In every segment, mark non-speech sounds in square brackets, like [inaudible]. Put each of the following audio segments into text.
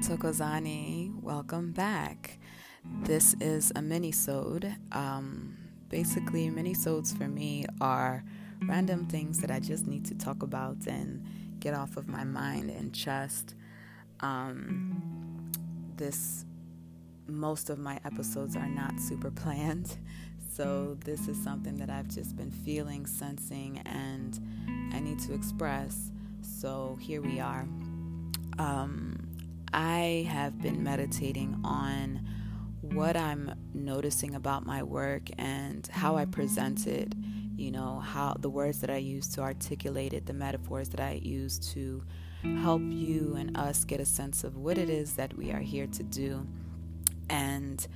Tokozani, welcome back. This is a mini-sode. Um, basically, mini-sodes for me are random things that I just need to talk about and get off of my mind and chest. Um, this most of my episodes are not super planned, [laughs] so this is something that I've just been feeling, sensing, and I need to express. So here we are. Um, I have been meditating on what I'm noticing about my work and how I present it, you know, how the words that I use to articulate it, the metaphors that I use to help you and us get a sense of what it is that we are here to do. And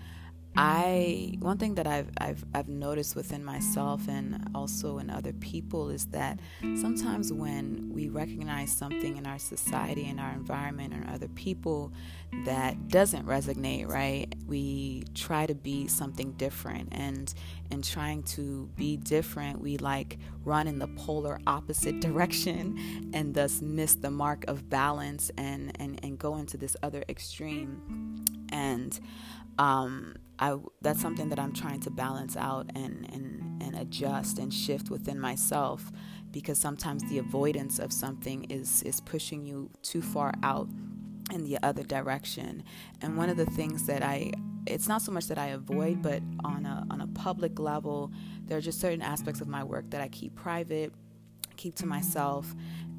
I one thing that I've I've I've noticed within myself and also in other people is that sometimes when we recognize something in our society and our environment and other people that doesn't resonate, right? We try to be something different and in trying to be different, we like run in the polar opposite [laughs] direction and thus miss the mark of balance and and and go into this other extreme. And um I that's something that I'm trying to balance out and and and adjust and shift within myself because sometimes the avoidance of something is is pushing you too far out in the other direction. And one of the things that I it's not so much that I avoid, but on a on a public level, there are just certain aspects of my work that I keep private, keep to myself,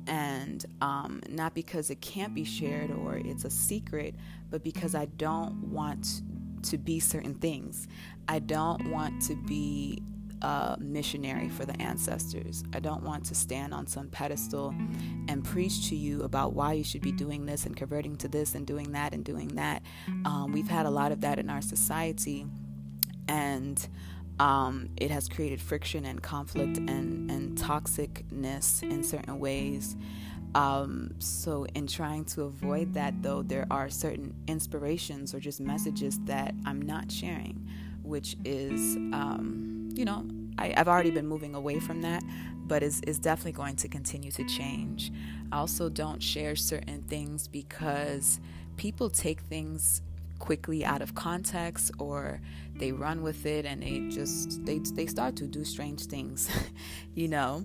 and um, not because it can't be shared or it's a secret, but because I don't want to be certain things. I don't want to be a missionary for the ancestors. I don't want to stand on some pedestal and preach to you about why you should be doing this and converting to this and doing that and doing that. Um, we've had a lot of that in our society, and um, it has created friction and conflict and, and toxicness in certain ways. Um, so, in trying to avoid that, though, there are certain inspirations or just messages that I'm not sharing, which is, um, you know, I, have already been moving away from that, but is, is definitely going to continue to change. I also don't share certain things because people take things quickly out of context or they run with it and they just they they start to do strange things [laughs] you know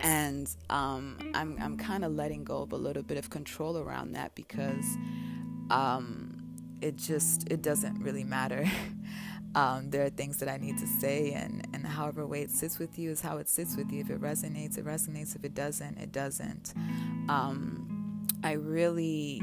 and um, I'm I'm kind of letting go of a little bit of control around that because um, it just it doesn't really matter. [laughs] um, there are things that I need to say, and and however way it sits with you is how it sits with you. If it resonates, it resonates. If it doesn't, it doesn't. Um, I really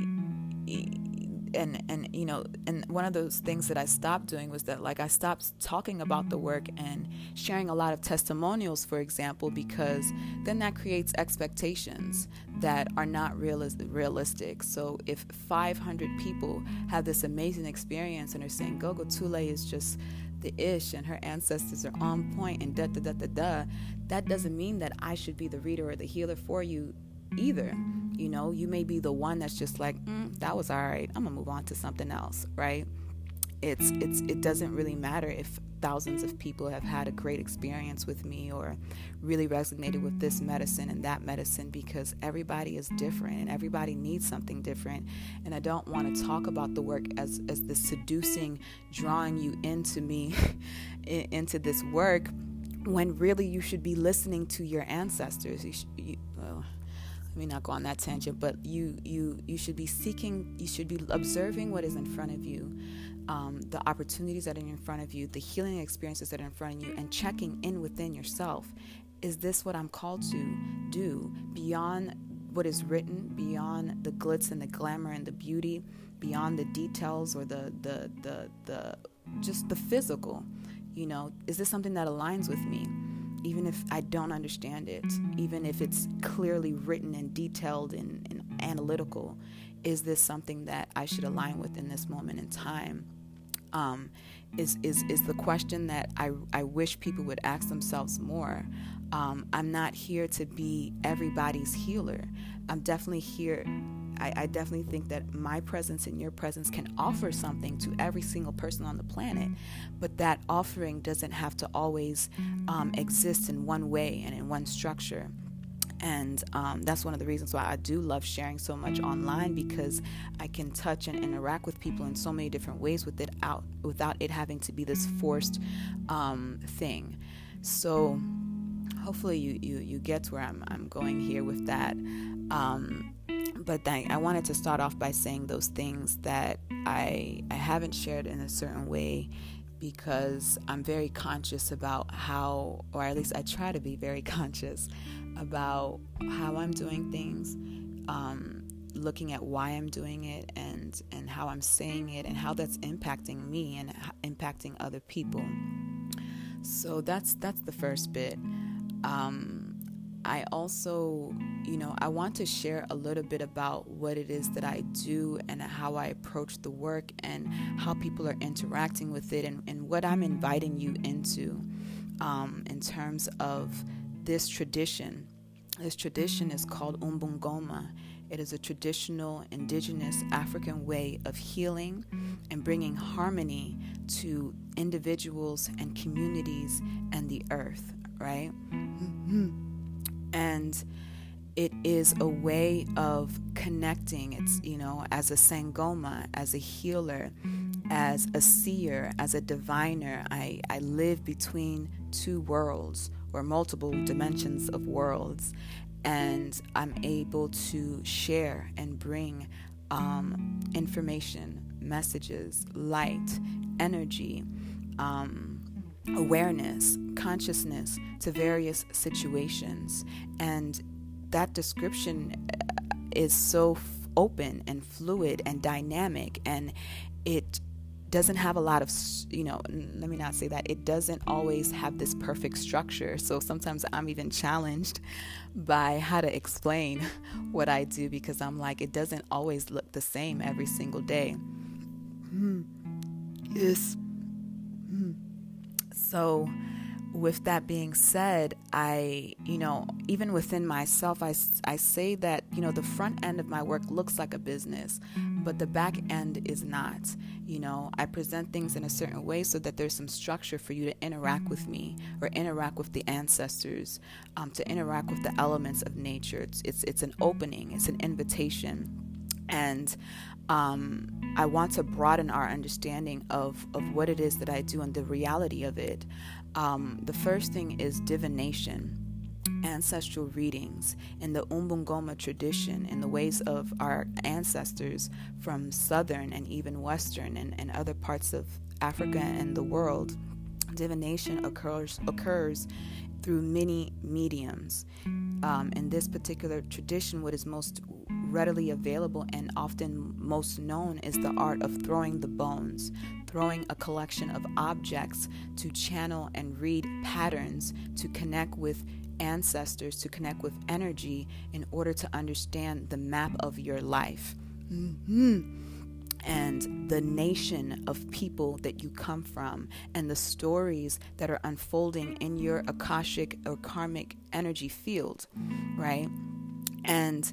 and and you know and one of those things that I stopped doing was that like I stopped talking about the work and sharing a lot of testimonials for example because then that creates expectations that are not real- realistic so if 500 people have this amazing experience and are saying Gogo Tule is just the ish and her ancestors are on point and da da da da da that doesn't mean that I should be the reader or the healer for you either. You know, you may be the one that's just like, mm, that was all right. I'm gonna move on to something else, right? It's it's it doesn't really matter if thousands of people have had a great experience with me or really resonated with this medicine and that medicine because everybody is different and everybody needs something different. And I don't want to talk about the work as as the seducing, drawing you into me, [laughs] into this work when really you should be listening to your ancestors. You, you let me not go on that tangent, but you you you should be seeking, you should be observing what is in front of you, um, the opportunities that are in front of you, the healing experiences that are in front of you, and checking in within yourself. Is this what I'm called to do beyond what is written, beyond the glitz and the glamour and the beauty, beyond the details or the the the the just the physical? You know, is this something that aligns with me? Even if I don't understand it, even if it's clearly written and detailed and, and, analytical, is this something that I should align with in this moment in time? Um, is, is, is the question that I, I wish people would ask themselves more. Um, I'm not here to be everybody's healer. I'm definitely here I, I, definitely think that my presence and your presence can offer something to every single person on the planet, but that offering doesn't have to always um, exist in one way and in one structure. and um, that's one of the reasons why I do love sharing so much online because I can touch and interact with people in so many different ways with it out without it having to be this forced um, thing. So hopefully you, you you get where I'm I'm going here with that. Um, but I, I wanted to start off by saying those things that I I haven't shared in a certain way because I'm very conscious about how, or at least I try to be very [laughs] conscious about how I'm doing things, um, looking at why I'm doing it, and and how I'm saying it, and how that's impacting me and impacting other people. So that's that's the first bit. Um, I also, you know, I want to share a little bit about what it is that I do and how I approach the work and how people are interacting with it and, and what I'm inviting you into um, in terms of this tradition. This tradition is called Umbungoma. It is a traditional indigenous African way of healing and bringing harmony to individuals and communities and the earth, right? And it is a way of connecting. It's, you know, as a Sangoma, as a healer, as a seer, as a diviner, I, I live between two worlds or multiple dimensions of worlds, and I'm able to share and bring um, information, messages, light, energy. Um, awareness, consciousness to various situations. And that description uh, is so f- open and fluid and dynamic, and it doesn't have a lot of, you know, let me not say that. It doesn't always have this perfect structure. So sometimes I'm even challenged by how to explain [laughs] what I do because I'm like, it doesn't always look the same every single day. Mm. Yes. So, with that being said, I, you know, even within myself, I, I say that, you know, the front end of my work looks like a business, but the back end is not. You know, I present things in a certain way so that there's some structure for you to interact with me or interact with the ancestors, um, to interact with the elements of nature. It's, it's, it's an opening, it's an invitation. And um, I want to broaden our understanding of, of what it is that I do and the reality of it. Um, the first thing is divination, ancestral readings in the Umbungoma tradition, in the ways of our ancestors from southern and even western and, and other parts of Africa and the world. Divination occurs occurs through many mediums. Um, in this particular tradition, what is most readily available and often most known is the art of throwing the bones, throwing a collection of objects to channel and read patterns to connect with ancestors, to connect with energy in order to understand the map of your life. Mm-hmm and the nation of people that you come from and the stories that are unfolding in your akashic or karmic energy field, right? And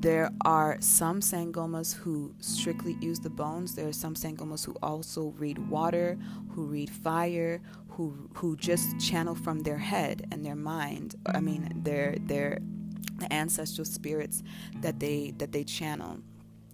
there are some sangomas who strictly use the bones. There are some sangomas who also read water, who read fire, who who just channel from their head and their mind. I mean, their their the ancestral spirits that they that they channel,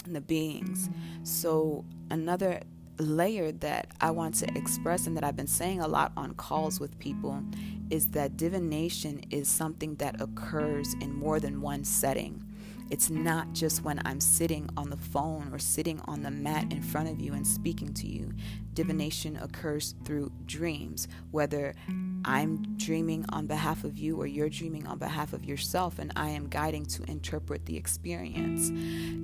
the beings. So another layer that I want to express and that I've been saying a lot on calls with people is that divination is something that occurs in more than one setting. It's not just when I'm sitting on the phone or sitting on the mat in front of you and speaking to you. Divination occurs through dreams, whether I'm dreaming on behalf of you or you're dreaming on behalf of yourself, and I am guiding to interpret the experience.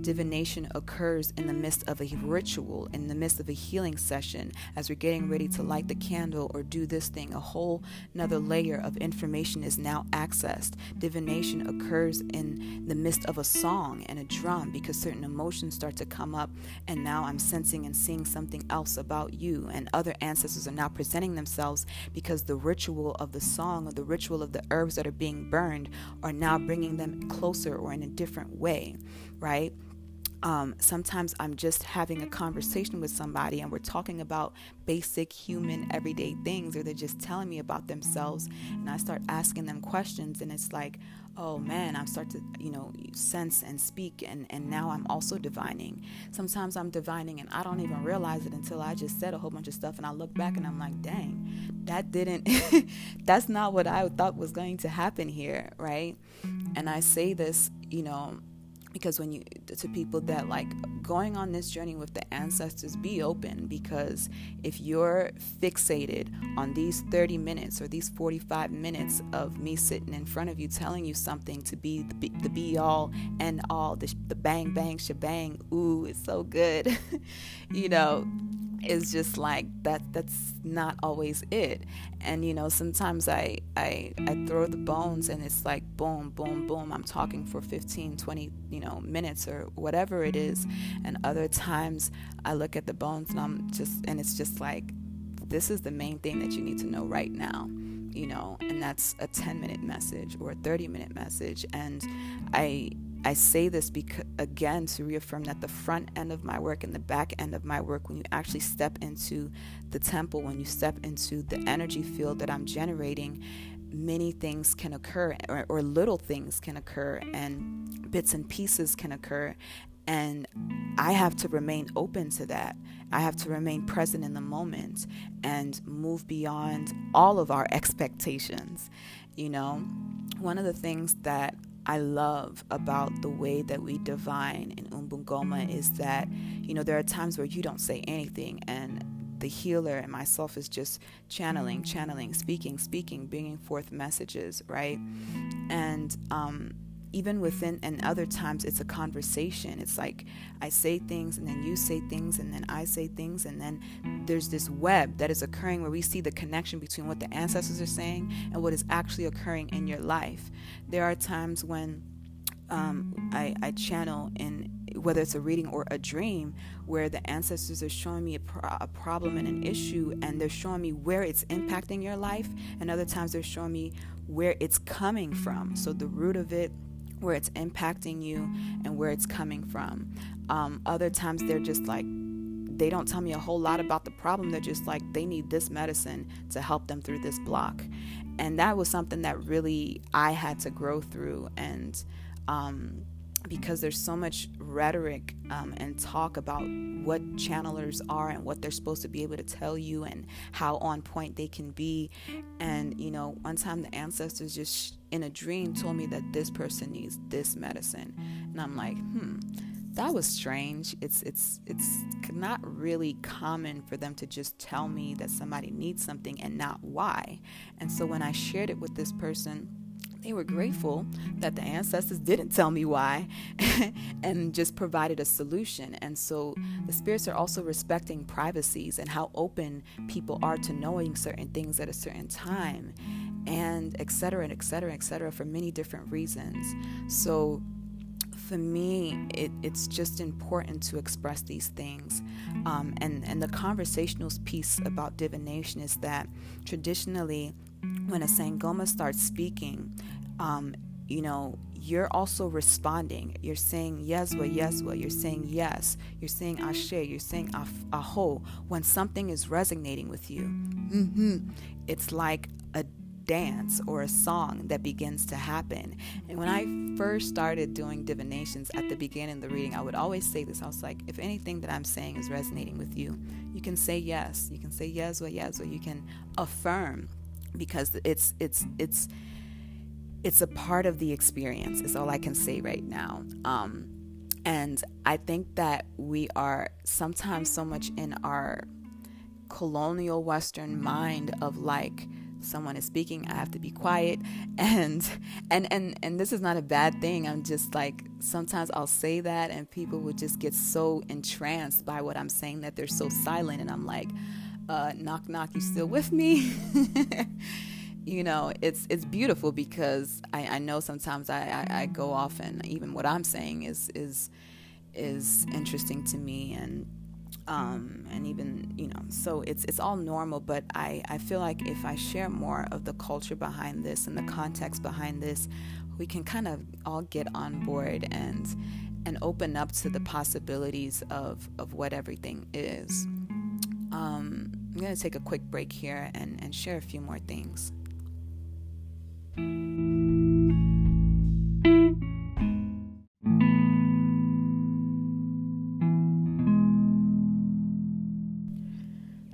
Divination occurs in the midst of a ritual, in the midst of a healing session, as we're getting ready to light the candle or do this thing. A whole another layer of information is now accessed. Divination occurs in the midst of a song and a drum because certain emotions start to come up, and now I'm sensing and seeing something else about you, and other ancestors are now presenting themselves because the ritual of the song or the ritual of the herbs that are being burned are now bringing them closer or in a different way, right? Um, sometimes I'm just having a conversation with somebody and we're talking about basic human everyday things, or they're just telling me about themselves, and I start asking them questions, and it's like, oh man, I start to, you know, sense and speak, and, and now I'm also divining. Sometimes I'm divining and I don't even realize it until I just said a whole bunch of stuff, and I look back and I'm like, dang, that didn't, [laughs] that's not what I thought was going to happen here, right? And I say this, you know, because when you to people that like going on this journey with the ancestors be open because if you're fixated on these 30 minutes or these 45 minutes of me sitting in front of you telling you something to be the, the be all and all the, the bang bang shebang ooh it's so good. [laughs] You know is just like that that's not always it. And you know sometimes I, I i throw the bones and it's like boom boom boom i'm talking for 15 20 you know minutes or whatever it is. And other times i look at the bones and i'm just and it's just like this is the main thing that you need to know right now you know and that's a 10 minute message or a 30 minute message. And i I say this because, again to reaffirm that the front end of my work and the back end of my work, when you actually step into the temple, when you step into the energy field that I'm generating, many things can occur, or, or little things can occur, and bits and pieces can occur. And I have to remain open to that. I have to remain present in the moment and move beyond all of our expectations. You know, one of the things that I love about the way that we divine in Umbungoma is that, you know, there are times where you don't say anything and the healer and myself is just channeling, channeling, speaking, speaking, bringing forth messages, right? And um, even within and other times it's a conversation. It's like i say things and then you say things and then i say things and then there's this web that is occurring where we see the connection between what the ancestors are saying and what is actually occurring in your life. There are times when um, I, I channel in whether it's a reading or a dream where the ancestors are showing me a, pro- a, problem and an issue and they're showing me where it's impacting your life and other times they're showing me where it's coming from. So the root of it where it's impacting you and where it's coming from. Um, other times they're just like, they don't tell me a whole lot about the problem. They're just like, they need this medicine to help them through this block. And that was something that really I had to grow through. And um, because there's so much rhetoric um, and talk about what channelers are and what they're supposed to be able to tell you and how on point they can be. And, you know, one time the ancestors just in a dream told me that this person needs this medicine. And I'm like, hmm, that was strange. It's it's it's not really common for them to just tell me that somebody needs something and not why. And so when I shared it with this person, they were grateful that the ancestors didn't tell me why [laughs] and just provided a solution. And so the spirits are also respecting privacies and how open people are to knowing certain things at a certain time and et etc and etc etc for many different reasons. So for me, it, it's just important to express these things. Um, and, and the conversational piece about divination is that traditionally when a Sangoma starts speaking, um, you know, you're also responding. You're saying Yeswa, Yeswa. You're saying yes. You're saying Ashe. You're saying Aho. When something is resonating with you, mm-hmm, it's like a dance or a song that begins to happen. And when I first started doing divinations at the beginning of the reading, I would always say this. I was like, if anything that I'm saying is resonating with you, you can say yes. You can say Yeswa, Yeswa. You can affirm because it's it's it's it's a part of the experience is all i can say right now. Um, and i think that we are sometimes so much in our colonial western mind of like someone is speaking i have to be quiet. [laughs] And and and and this is not a bad thing. I'm just like sometimes i'll say that and people would just get so entranced by what i'm saying that they're so silent. And i'm like uh, knock knock you still with me [laughs] you know it's it's beautiful because I, I know sometimes I, I, I, go off and even what I'm saying is is is interesting to me and um, and even you know so it's it's all normal but I, I feel like if I share more of the culture behind this and the context behind this we can kind of all get on board and and open up to the possibilities of, of what everything is. Um, I'm going to take a quick break here and, and share a few more things.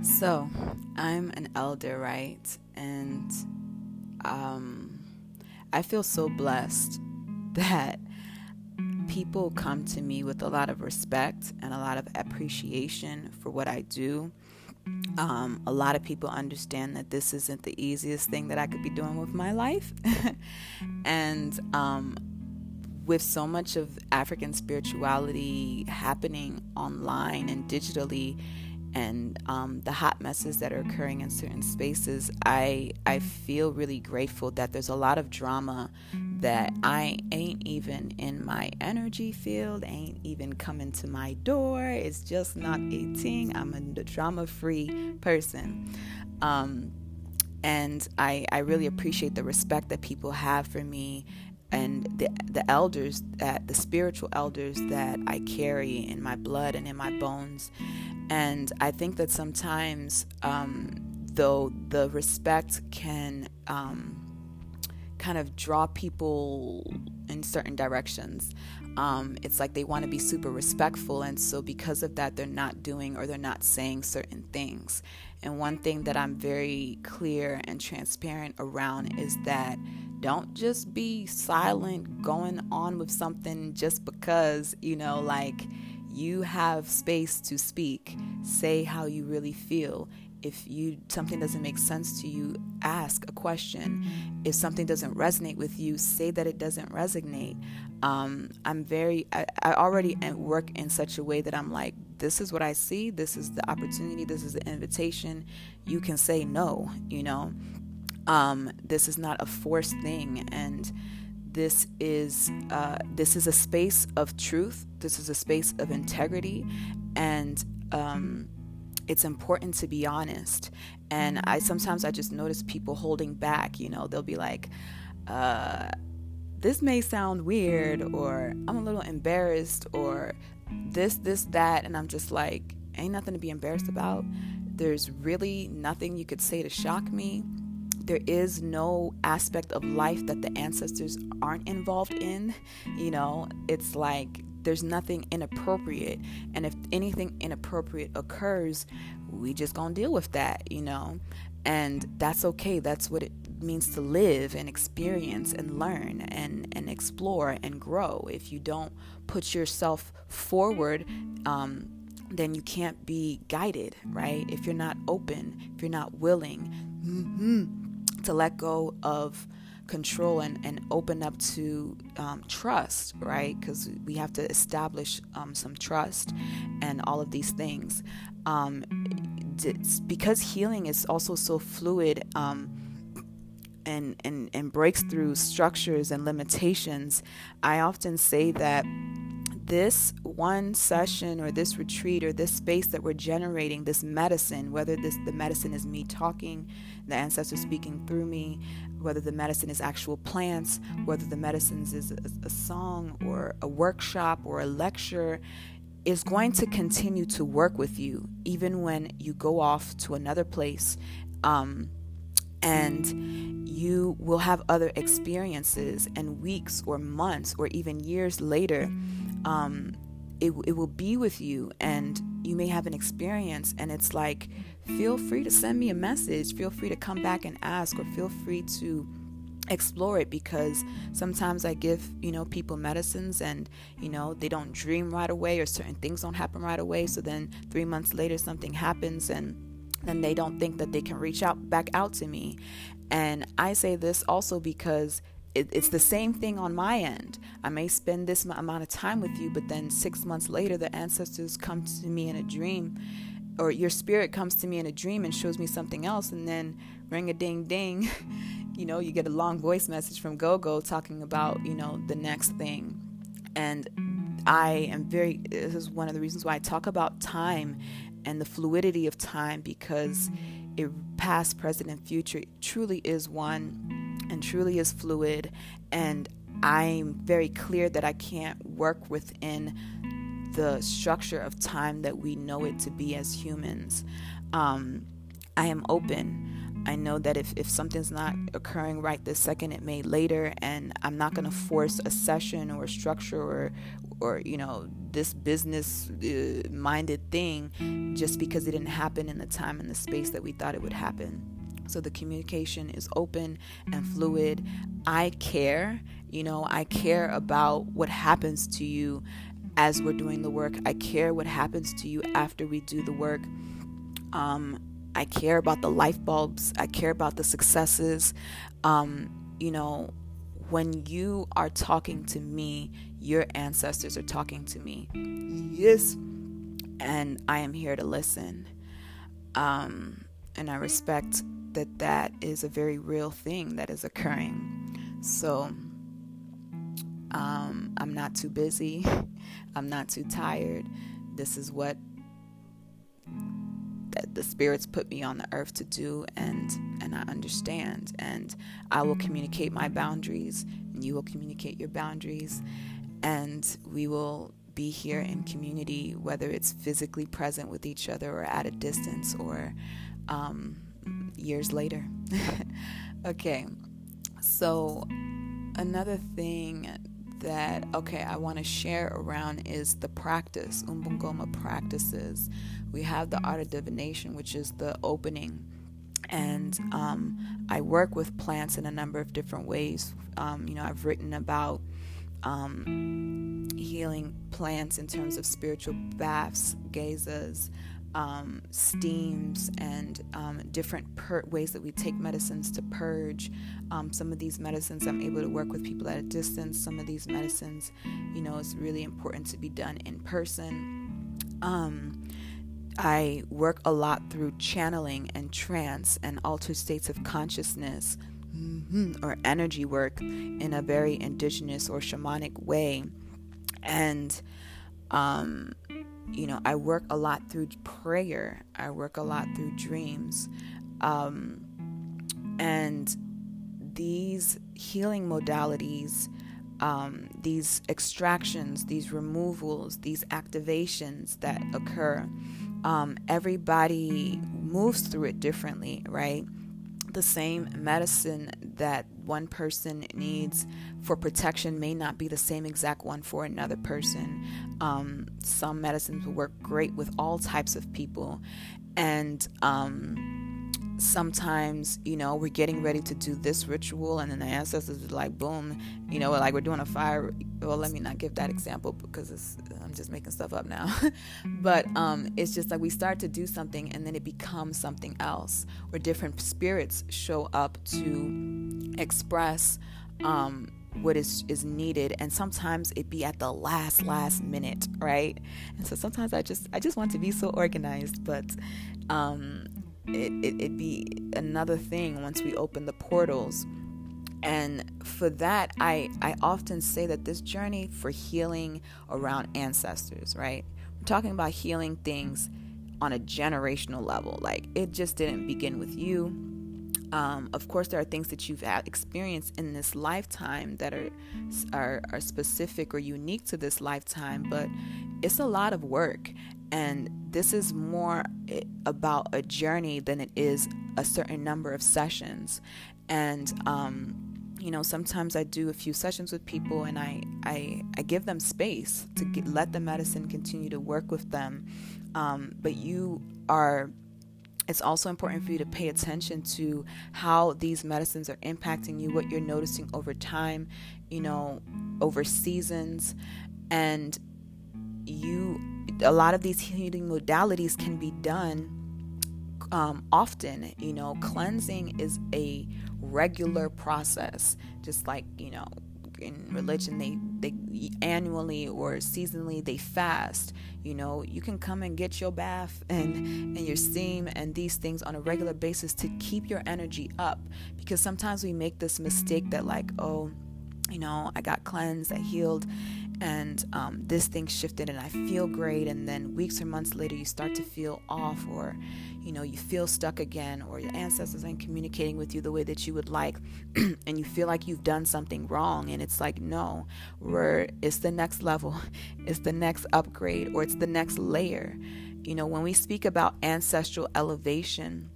So, I'm an elder, right? And um, I feel so blessed [laughs] that people come to me with a lot of respect and a lot of appreciation for what I do. Um, a lot of people understand that this isn't the easiest thing that I could be doing with my life. [laughs] and um, with so much of African spirituality happening online and digitally, and um, the hot messes that are occurring in certain spaces, I I feel really grateful that there's a lot of drama that I ain't even in my energy field, ain't even coming to my door. It's just not a thing. I'm a drama-free person. Um, and I, I really appreciate the respect that people have for me and the the elders that the spiritual elders that I carry in my blood and in my bones. And I think that sometimes, um, though the respect can um, kind of draw people in certain directions. Um, it's like they want to be super respectful, and so because of that, they're not doing or they're not saying certain things. And one thing that I'm very clear and transparent around is that don't just be silent going on with something just because, you know, like you have space to speak. Say how you really feel. If you something doesn't make sense to you, ask a question. If something doesn't resonate with you, say that it doesn't resonate. Um, I'm very. I, I already work in such a way that I'm like, this is what I see. This is the opportunity. This is the invitation. You can say no. You know um, this is not a forced thing, and this is uh, this is a space of truth. This is a space of integrity, and um, it's important to be honest. And I sometimes I just notice people holding back. You know, they'll be like. Uh, this may sound weird or I'm a little embarrassed or this, this, that. And I'm just like, ain't nothing to be embarrassed about. There's really nothing you could say to shock me there is no aspect of life that the ancestors aren't involved in. You know, it's like there's nothing inappropriate. And if anything inappropriate occurs, we just gonna deal with that, you know? And that's okay. That's what it means to live and experience and learn and, and explore and grow. If you don't put yourself forward, um, then you can't be guided, right? If you're not open, if you're not willing, mm-hmm, to let go of control and, and open up to um, trust, right? Because we have to establish um, some trust and all of these things. Um, because healing is also so fluid um, and, and, and breaks through structures and limitations, I often say that this one session or this retreat or this space that we're generating, this medicine, whether this the medicine is me talking, the ancestors speaking through me, whether the medicine is actual plants, whether the medicines is a, a song or a workshop or a lecture, is going to continue to work with you even when you go off to another place. Um, and you will have other experiences and weeks or months or even years later um, it, it will be with you and you may have an experience and it's like feel free to send me a message feel free to come back and ask or feel free to explore it because sometimes I give, you know, people medicines and, you know, they don't dream right away or certain things don't happen right away. So then 3 months later something happens and then they don't think that they can reach out back out to me. And I say this also because it, it's the same thing on my end. I may spend this amount of time with you, but then six months later, the ancestors come to me in a dream, or your spirit comes to me in a dream and shows me something else, and then ring a ding ding, [laughs] you know, you get a long voice message from GoGo talking about, you know, the next thing. And I am very, this is one of the reasons why I talk about time and the fluidity of time because it past, present, and future truly is one and truly is fluid. And I'm very clear that I can't work within the structure of time that we know it to be as humans. Um, I am open. I know that if, if something's not occurring right this second, it may later, and I'm not going to force a session or a structure or, or you know, this business uh, minded thing just because it didn't happen in the time and the space that we thought it would happen. So the communication is open and fluid. I care, you know, I care about what happens to you as we're doing the work. I care what happens to you after we do the work. Um, I care about the life bulbs. I care about the successes. Um, you know, when you are talking to me, your ancestors are talking to me. Yes. And I am here to listen. Um, and I respect that that is a very real thing that is occurring. So um, I'm not too busy. [laughs] I'm not too tired. This is what that the spirits put me on the earth to do and and I understand and I will communicate my boundaries and you will communicate your boundaries and we will be here in community whether it's physically present with each other or at a distance or um, years later [laughs] okay so another thing that okay I want to share around is the practice Umbungoma practices. We have the art of divination, which is the opening, and um, I work with plants in a number of different ways. Um, you know, I've written about um, healing plants in terms of spiritual baths, gezas um, steams and um, different pur- ways that we take medicines to purge. Um, some of these medicines I'm able to work with people at a distance. Some of these medicines, you know, it's really important to be done in person. Um, I work a lot through channeling and trance and altered states of consciousness mm-hmm, or energy work in a very indigenous or shamanic way. And um, you know, I work a lot through prayer, I work a lot through dreams. Um, and these healing modalities, um, these extractions, these removals, these activations that occur, um, everybody moves through it differently, right? The same medicine that one person needs for protection may not be the same exact one for another person. Um, some medicines will work great with all types of people, and um, sometimes you know we're getting ready to do this ritual, and then the ancestors are like, boom, you know, like we're doing a fire. Well, let me not give that example because I'm just making stuff up now. [laughs] but um, it's just like we start to do something, and then it becomes something else, where different spirits show up to express um, what is is needed and sometimes it be at the last last minute right and so sometimes i just i just want to be so organized but um it, it, it be another thing once we open the portals. And for that i i often say that this journey for healing around ancestors right? We're talking about healing things on a generational level. Like it just didn't begin with you. Um, of course, there are things that you've experienced in this lifetime that are, are are specific or unique to this lifetime, but it's a lot of work, and this is more eh, about a journey than it is a certain number of sessions, and um, you know sometimes i do a few sessions with people and i i, I give them space to get, let the medicine continue to work with them um, but you are it's also important for you to pay attention to how these medicines are impacting you, what you're noticing over time, you know, over seasons. And you, a lot of these healing modalities can be done um, often. You know, cleansing is a regular process, just like, you know, in religion they they annually or seasonally they fast you know you can come and get your bath [laughs] and and your steam and these things on a regular basis to keep your energy up because sometimes we make this mistake that like oh you know i got cleansed i healed and um, this thing shifted and I feel great. And then weeks or months later, you start to feel off, or you know, you feel stuck again, or your ancestors aren't communicating with you the way that you would like, [clears throat] and you feel like you've done something wrong. And it's like, no, we're it's the next level, [laughs] it's the next upgrade, or it's the next layer. You know, when we speak about ancestral elevation,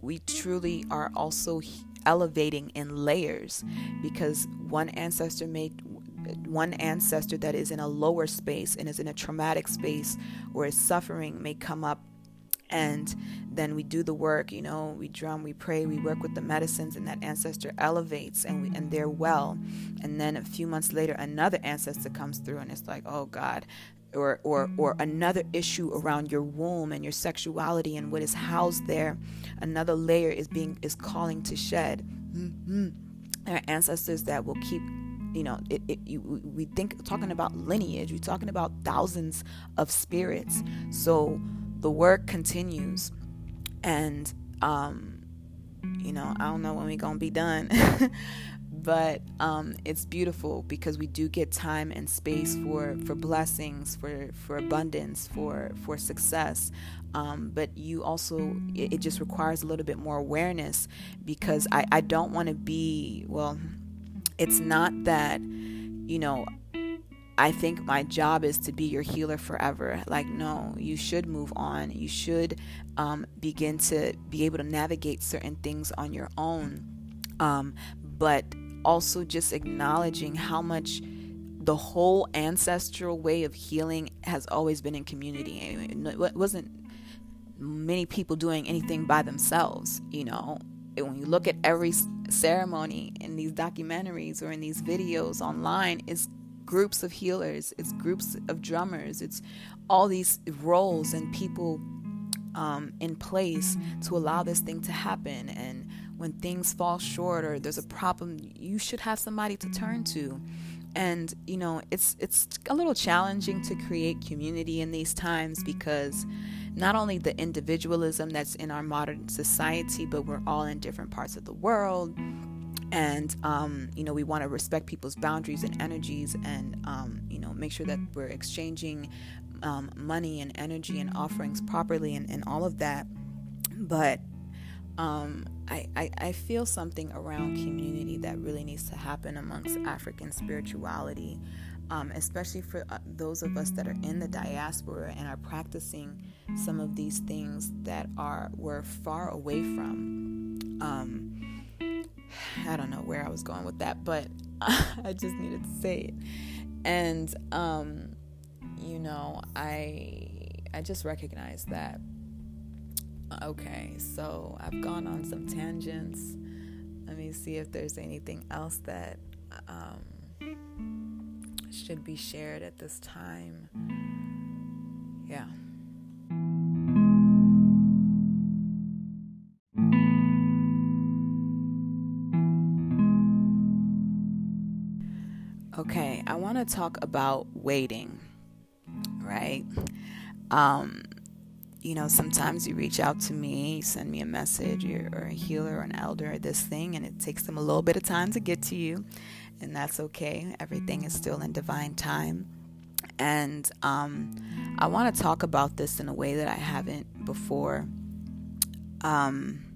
we truly are also elevating in layers because one ancestor may one ancestor that is in a lower space and is in a traumatic space where suffering may come up. And then we do the work you know we drum we pray we work with the medicines and that ancestor elevates and we, and they're well. And then a few months later another ancestor comes through and it's like oh god. Or or or another issue around your womb and your sexuality and what is housed there. Another layer is being is calling to shed. Mm-hmm. there are ancestors that will keep you know it, it you, we think talking about lineage we're talking about thousands of spirits. So the work continues and um you know i don't know when we're gonna be done [laughs] but um, it's beautiful because we do get time and space for for blessings for for abundance for for success. Um, but you also it, it, just requires a little bit more awareness because i i don't want to be well it's not that, you know, I think my job is to be your healer forever. Like, no, you should move on. You should um, begin to be able to navigate certain things on your own. Um, but also just acknowledging how much the whole ancestral way of healing has always been in community. It wasn't many people doing anything by themselves, you know when you look at every ceremony in these documentaries or in these videos online, it's groups of healers, it's groups of drummers, it's all these roles and people um, in place to allow this thing to happen. And when things fall short or there's a problem, you should have somebody to turn to. And you know, it's it's a little challenging to create community in these times because not only the individualism that's in our modern society, but we're all in different parts of the world. And, um, you know, we want to respect people's boundaries and energies and, um, you know, make sure that we're exchanging um, money and energy and offerings properly and, and all of that. But um, I, I, I, feel something around community that really needs to happen amongst African spirituality um, especially for uh, those of us that are in the diaspora and are practicing some of these things that are we're far away from. Um, I don't know where I was going with that, but [laughs] I just needed to say it. And um, you know, I I just recognize that. Okay, so I've gone on some tangents. Let me see if there's anything else that um, should be shared at this time. Yeah. Okay, I want to talk about waiting, right? Um, you know, sometimes you reach out to me, send me a message, or a healer or an elder or this thing, and it takes them a little bit of time to get to you and that's okay. Everything is still in divine time. And um, I want to talk about this in a way that I haven't before. Um,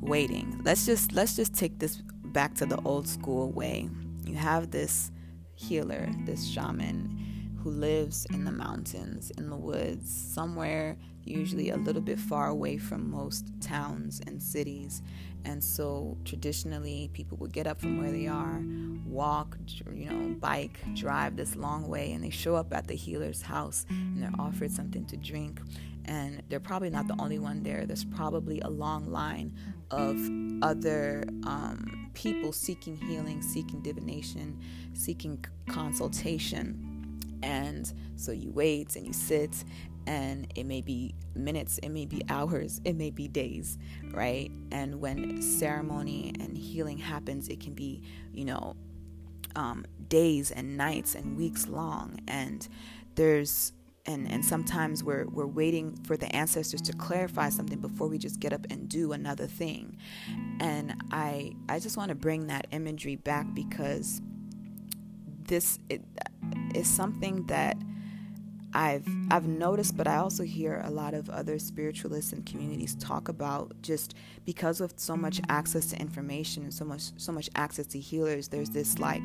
waiting. Let's just let's just take this back to the old school way. You have this healer, this shaman who lives in the mountains, in the woods, somewhere usually a little bit far away from most towns and cities. And so traditionally, people would get up from where they are, walk, you know, bike, drive this long way, and they show up at the healer's house and they're offered something to drink. And they're probably not the only one there. There's probably a long line of other um, people seeking healing, seeking divination, seeking consultation. And so you wait and you sit and it may be minutes, it may be hours, it may be days, right? And when ceremony and healing happens, it can be, you know, um, days and nights and weeks long. And there's and, and sometimes we're we're waiting for the ancestors to clarify something before we just get up and do another thing. And I I just want to bring that imagery back because this it, is something that I've I've noticed, but I also hear a lot of other spiritualists and communities talk about just because of so much access to information and so much so much access to healers. There's this like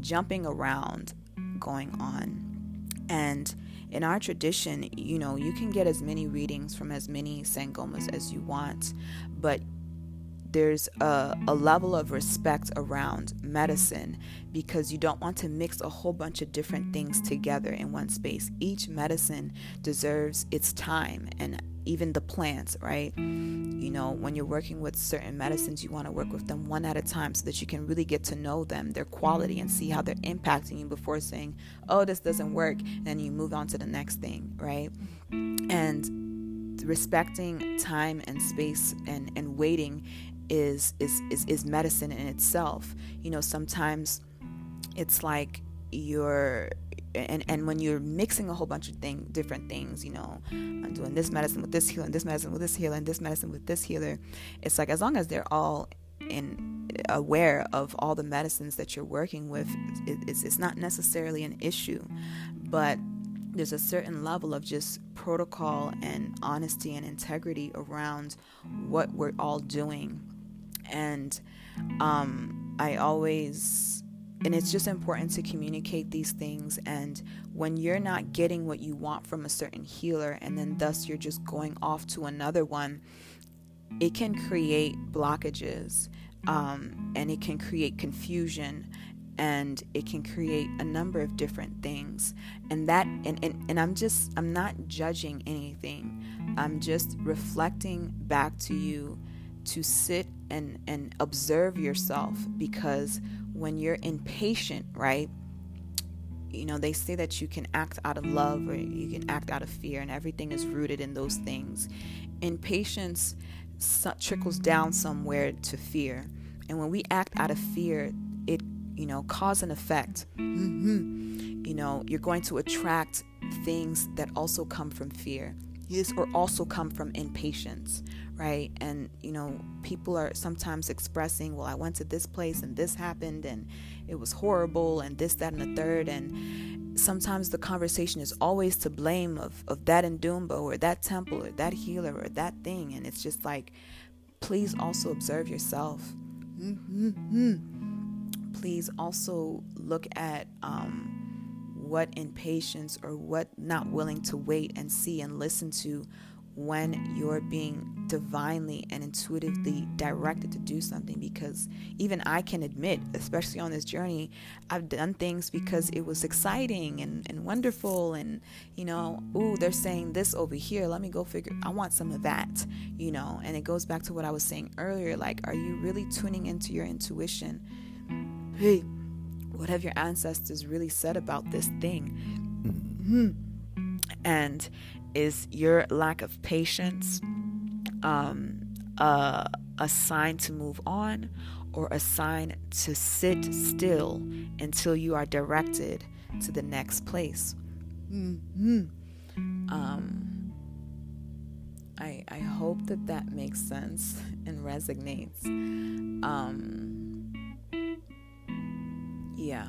jumping around going on, and in our tradition, you know, you can get as many readings from as many sangomas as you want, but there's a, a level of respect around medicine because you don't want to mix a whole bunch of different things together in one space. Each medicine deserves its time and even the plants, right? You know, when you're working with certain medicines, you want to work with them one at a time so that you can really get to know them, their quality, and see how they're impacting you before saying, oh, this doesn't work, and then you move on to the next thing, right? And respecting time and space and, and waiting is is is, is medicine in itself. You know, sometimes it's like you're and, and when you're mixing a whole bunch of thing, different things, you know, I'm doing this medicine with this healer, and this medicine with this healer, and this medicine with this healer. It's like as long as they're all in aware of all the medicines that you're working with, it's, it's not necessarily an issue, but there's a certain level of just protocol and honesty and integrity around what we're all doing and um, I always and it's just important to communicate these things. And when you're not getting what you want from a certain healer and then thus you're just going off to another one it can create blockages um, and it can create confusion and it can create a number of different things. And that and, and, and i'm just i'm not judging anything. I'm just reflecting back to you to sit and and observe yourself because when you're impatient, right? You know, they say that you can act out of love or you can act out of fear, and everything is rooted in those things. Impatience trickles down somewhere to fear. And when we act out of fear, it, you know, cause and effect. Mm-hmm. You know, you're going to attract things that also come from fear. Yes, or also come from impatience, right? And, you know, people are sometimes expressing, well, I went to this place and this happened and it was horrible and this, that, and the third. And sometimes the conversation is always to blame of, of that Ndumba or that temple or that healer or that thing. And it's just like, please also observe yourself. Mm-hmm. Please also look at, um, what impatience or what not willing to wait and see and listen to when you're being divinely and intuitively directed to do something because even I can admit, especially on this journey, I've done things because it was exciting and, and wonderful and you know, ooh, they're saying this over here. Let me go figure I want some of that, you know, and it goes back to what I was saying earlier. Like, are you really tuning into your intuition? Hey, what have your ancestors really said about this thing? Mm-hmm. And is your lack of patience um, a, a sign to move on or a sign to sit still until you are directed to the next place? Mm-hmm. Um, I, I hope that that makes sense and resonates. Um, yeah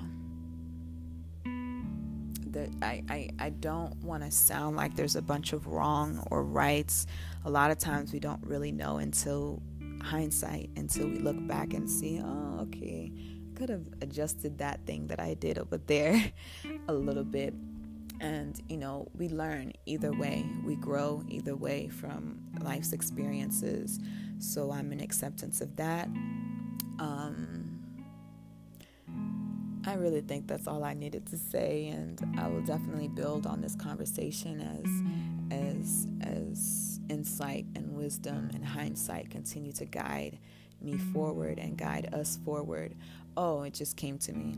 that I, I, I don't want to sound like there's a bunch of wrong or rights. A lot of times we don't really know until hindsight, until we look back and see, oh, okay, I could have adjusted that thing that I did over there [laughs] a little bit. And, you know, we learn either way. We grow either way from life's experiences. So I'm in acceptance of that. Um, I really think that's all I needed to say, and I will definitely build on this conversation as as as insight and wisdom and hindsight continue to guide me forward and guide us forward. Oh, it just came to me.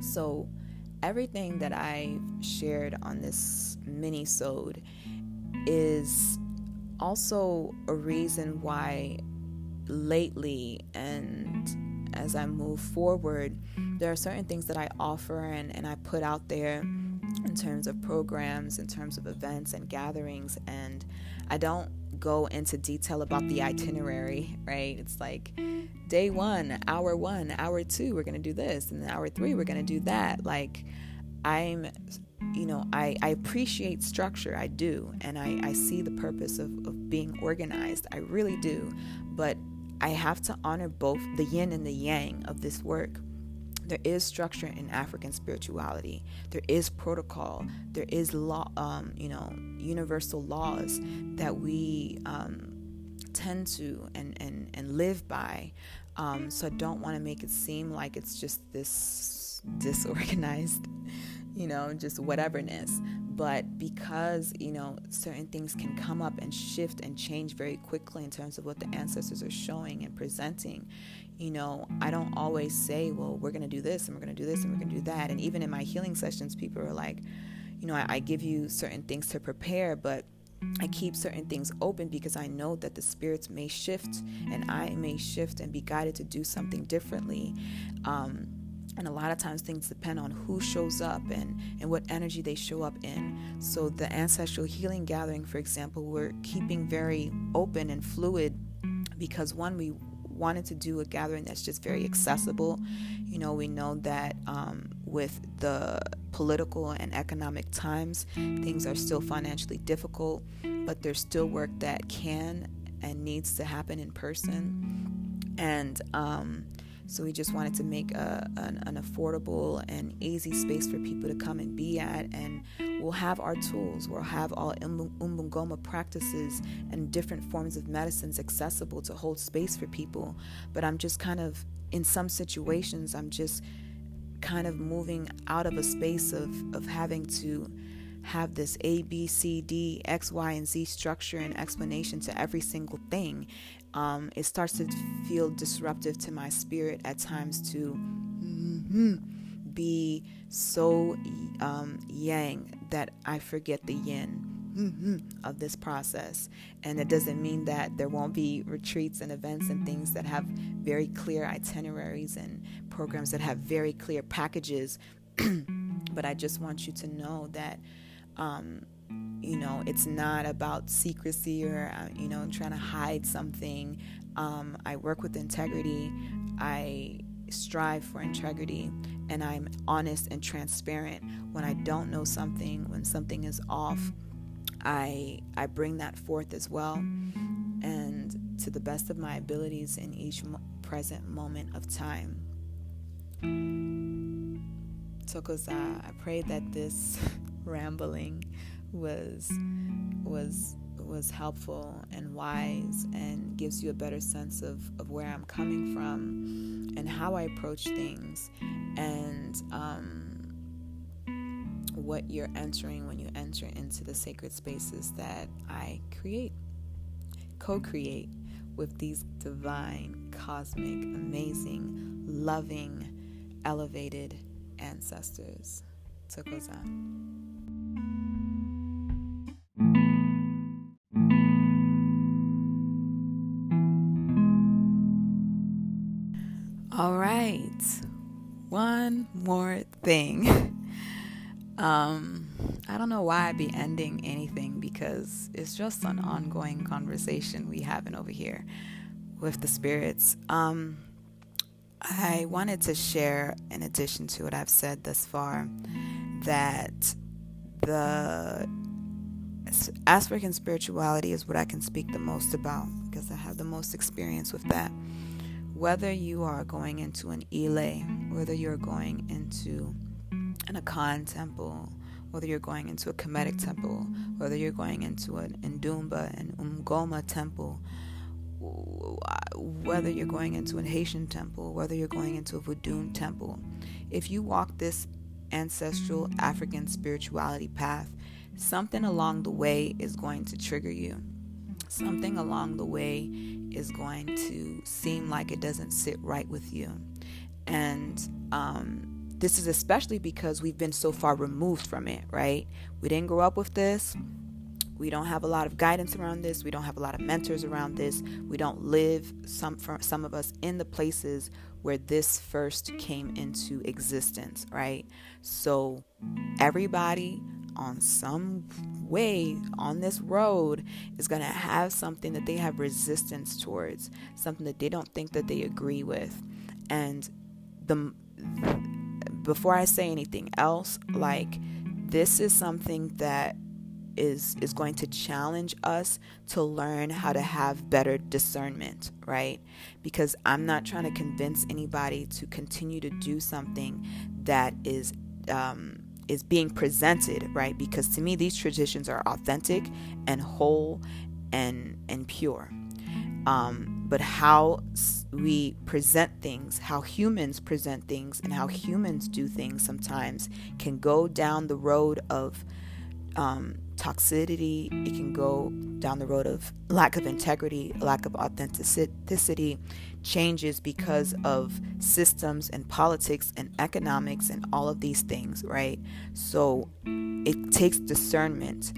So everything that I've shared on this mini sode is also a reason why lately and as I move forward, there are certain things that I offer and, and I put out there in terms of programs, in terms of events and gatherings, and I don't go into detail about the itinerary, right? It's like day one, hour one, hour two, we're to do this, and then hour three, we're to do that. Like, I'm, you know, I, I appreciate structure, I do, and I, I see the purpose of, of being organized, I really do, but I have to honor both the yin and the yang of this work there is structure in African spirituality. There is protocol. There is law, um, you know, universal laws that we um, tend to and, and, and live by. Um, so I don't want to make it seem like it's just this disorganized, [laughs] you know, just whateverness. But because, you know, certain things can come up and shift and change very quickly in terms of what the ancestors are showing and presenting, you know, I don't always say, well, we're going to do this and we're going to do this and we're going to do that. And even in my healing sessions, people are like, you know, I, I give you certain things to prepare, but I keep certain things open because I know that the spirits may shift and I may shift and be guided to do something differently. Um, and a lot of times things depend on who shows up and, and what energy they show up in. So, the ancestral healing gathering, for example, we're keeping very open and fluid because one, we wanted to do a gathering that's just very accessible. You know, we know that um, with the political and economic times, things are still financially difficult, but there's still work that can and needs to happen in person. And um, so we just wanted to make a, an, an, affordable and easy space for people to come and be at. And we'll have our tools. We'll have all Umbungoma practices and different forms of medicines accessible to hold space for people. But I'm just kind of, in some situations, I'm just kind of moving out of a space of, of having to have this A, B, C, D, X, Y, and Z structure and explanation to every single thing, um, it starts to feel disruptive to my spirit at times to mm-hmm, be so um, yang that I forget the yin. Mm-hmm, of this process. And it doesn't mean that there won't be retreats and events and things that have very clear itineraries and programs that have very clear packages. [clears throat] but I just want you to know that um, you know, it's not about secrecy or, uh, you know, trying to hide something. Um, I work with integrity. I strive for integrity and I'm honest and transparent. When I don't know something, when something is off, I I bring that forth as well and to the best of my abilities in each present moment of time. So, cause uh, I pray that this [laughs] rambling was was was helpful and wise and gives you a better sense of, of where I'm coming from and how I approach things and um, what you're entering when you enter into the sacred spaces that I create, co create with these divine, cosmic, amazing, loving, elevated ancestors. Tokozan. More thing. [laughs] um, I don't know why I'd be ending anything because it's just an ongoing conversation we having over here with the spirits. Um, I wanted to share, in addition to what I've said thus far, that the African spirituality is what I can speak the most about because I have the most experience with that whether you are going into an Ile, whether you're going into an Akan temple, whether you're going into a Kemetic temple, whether you're going into an Ndumba and Umgoma temple, whether you're going into an Haitian temple, whether you're going into a Vodun temple, if you walk this ancestral African spirituality path, something along the way is going to trigger you. Something along the way is going to seem like it doesn't sit right with you. And um, this is especially because we've been so far removed from it, right? We didn't grow up with this. We don't have a lot of guidance around this. We don't have a lot of mentors around this. We don't live some some of us in the places where this first came into existence, right? So everybody on some way on this road is going to have something that they have resistance towards, something that they don't think that they agree with. And the before I say anything else, like this is something that is is going to challenge us to learn how to have better discernment, right? Because I'm not trying to convince anybody to continue to do something that is um, is being presented, right? Because to me, these traditions are authentic and whole and and pure. Um, but how we present things, how humans present things, and how humans do things sometimes can go down the road of um, toxicity. It can go down the road of lack of integrity, lack of authenticity, changes because of systems and politics and economics and all of these things, right? So it takes discernment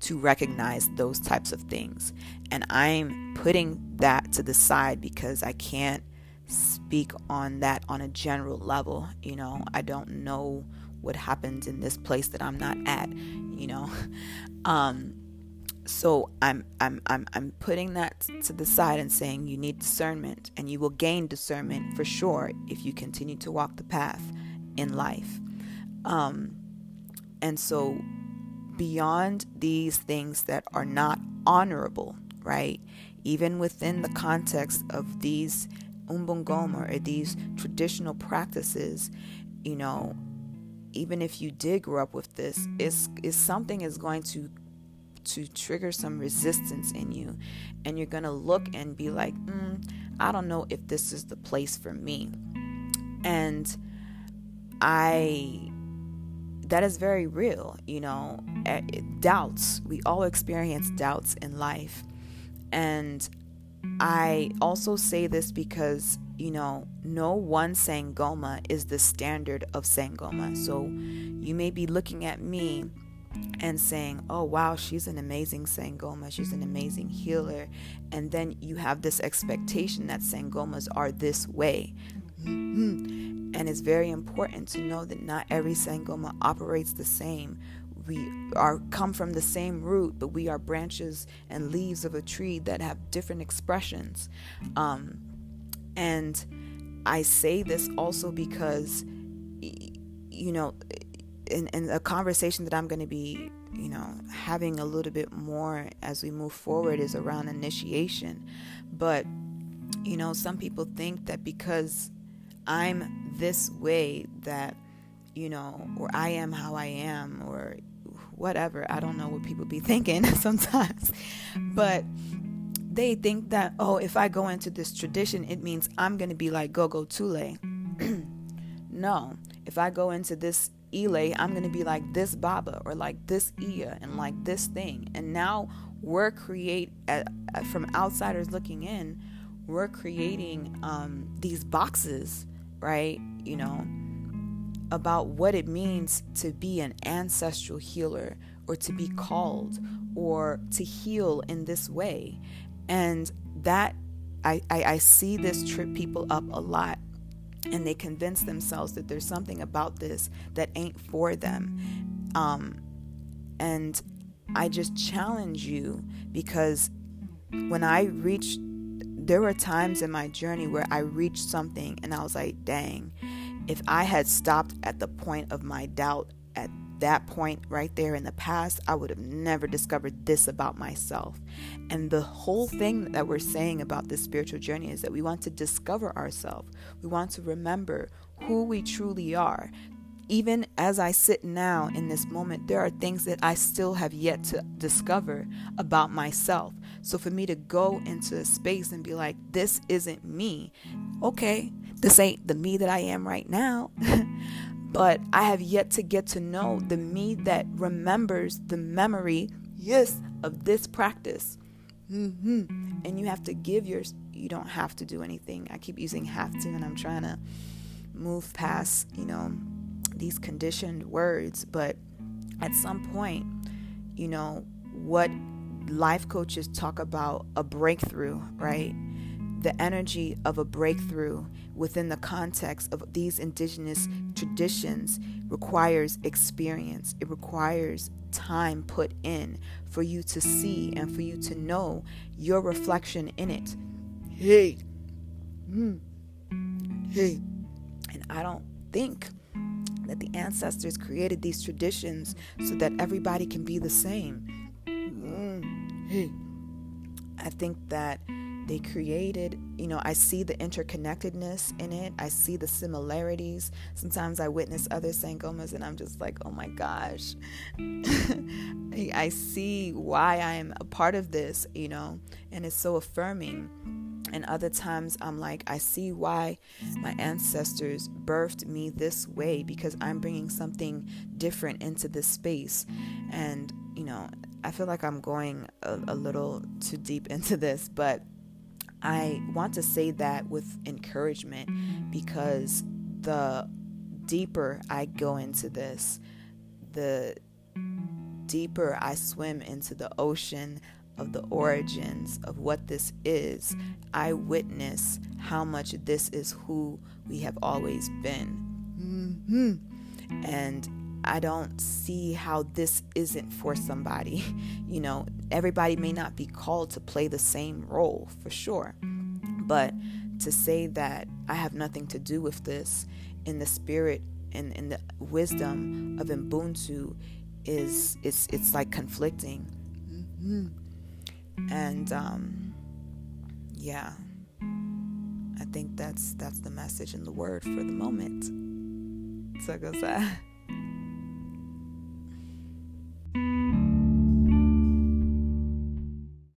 to recognize those types of things. And I'm putting that to the side because I can't speak on that on a general level. You know, I don't know what happens in this place that I'm not at, you know. [laughs] Um, so I'm I'm I'm I'm putting that to the side and saying you need discernment and you will gain discernment for sure if you continue to walk the path in life. Um, and so beyond these things that are not honorable, right? Even within the context of these umbungoma or these traditional practices, you know, even if you did grow up with this, is is something is going to to trigger some resistance in you, and you're gonna look and be like, mm, I don't know if this is the place for me, and I that is very real, you know. Eh, doubts, we all experience doubts in life. And I also say this because you know, no one Sangoma is the standard of Sangoma. So you may be looking at me and saying, oh, wow, she's an amazing Sangoma, she's an amazing healer. And then you have this expectation that Sangomas are this way. Mm-hmm. And it's very important to know that not every Sangoma operates the same. We are come from the same root, but we are branches and leaves of a tree that have different expressions. Um, and I say this also because, you know, in, in a conversation that I'm going to be, you know, having a little bit more as we move forward is around initiation. But, you know, some people think that because I'm this way, that, you know, or I am how I am, or whatever. I don't know what people be [laughs] thinking sometimes. But they think that, oh, if I go into this tradition, it means I'm going to be like Gogo Tule. [clears throat] no. If I go into this Ile, I'm going to be like this Baba or like this Iya and like this thing. And now we're create uh, uh, from outsiders looking in, we're creating um, these boxes, right? You know, about what it means to be an ancestral healer or to be called or to heal in this way. And that, I, I, I see this trip people up a lot and they convince themselves that there's something about this that ain't for them. Um, and I just challenge you because when I reached, there were times in my journey where I reached something and I was like, dang, if I had stopped at the point of my doubt at that point right there in the past, I would have never discovered this about myself. And the whole thing that we're saying about this spiritual journey is that we want to discover ourselves. We want to remember who we truly are. Even as I sit now in this moment, there are things that I still have yet to discover about myself. So for me to go into a space and be like, this isn't me, okay, this ain't the me that I am right now. [laughs] but I have yet to get to know the me that remembers the memory, yes, of this practice. Mm-hmm. And you have to give your, you don't have to do anything. I keep using have to, and I'm trying to move past, you know, these conditioned words. But at some point, you know, what life coaches talk about a breakthrough, right? The energy of a breakthrough within the context of these indigenous traditions requires experience. It requires time put in for you to see and for you to know your reflection in it. Hey, mm. hey. And I don't think that the ancestors created these traditions so that everybody can be the same. Mm. Hey. I think that they created, you know, I see the interconnectedness in it. I see the similarities. Sometimes I witness other sangomas and I'm just like, oh my gosh. [laughs] I see why I am a part of this, you know, and it's so affirming. And other times I'm like, I see why my ancestors birthed me this way because I'm bringing something different into this space. And, you know, I feel like I'm going a, a little too deep [laughs] into this, but I want to say that with encouragement because the deeper I go into this, the deeper I swim into the ocean of the origins of what this is, I witness how much this is who we have always been. Mm-hmm. And I don't see how this isn't for somebody. [laughs] You know, everybody may not be called to play the same role for sure. But to say that I have nothing to do with this in the spirit and in the wisdom of Ubuntu is it's it's like conflicting. Mm-hmm. And um yeah. I think that's that's the message and the word for the moment. So goes that thank you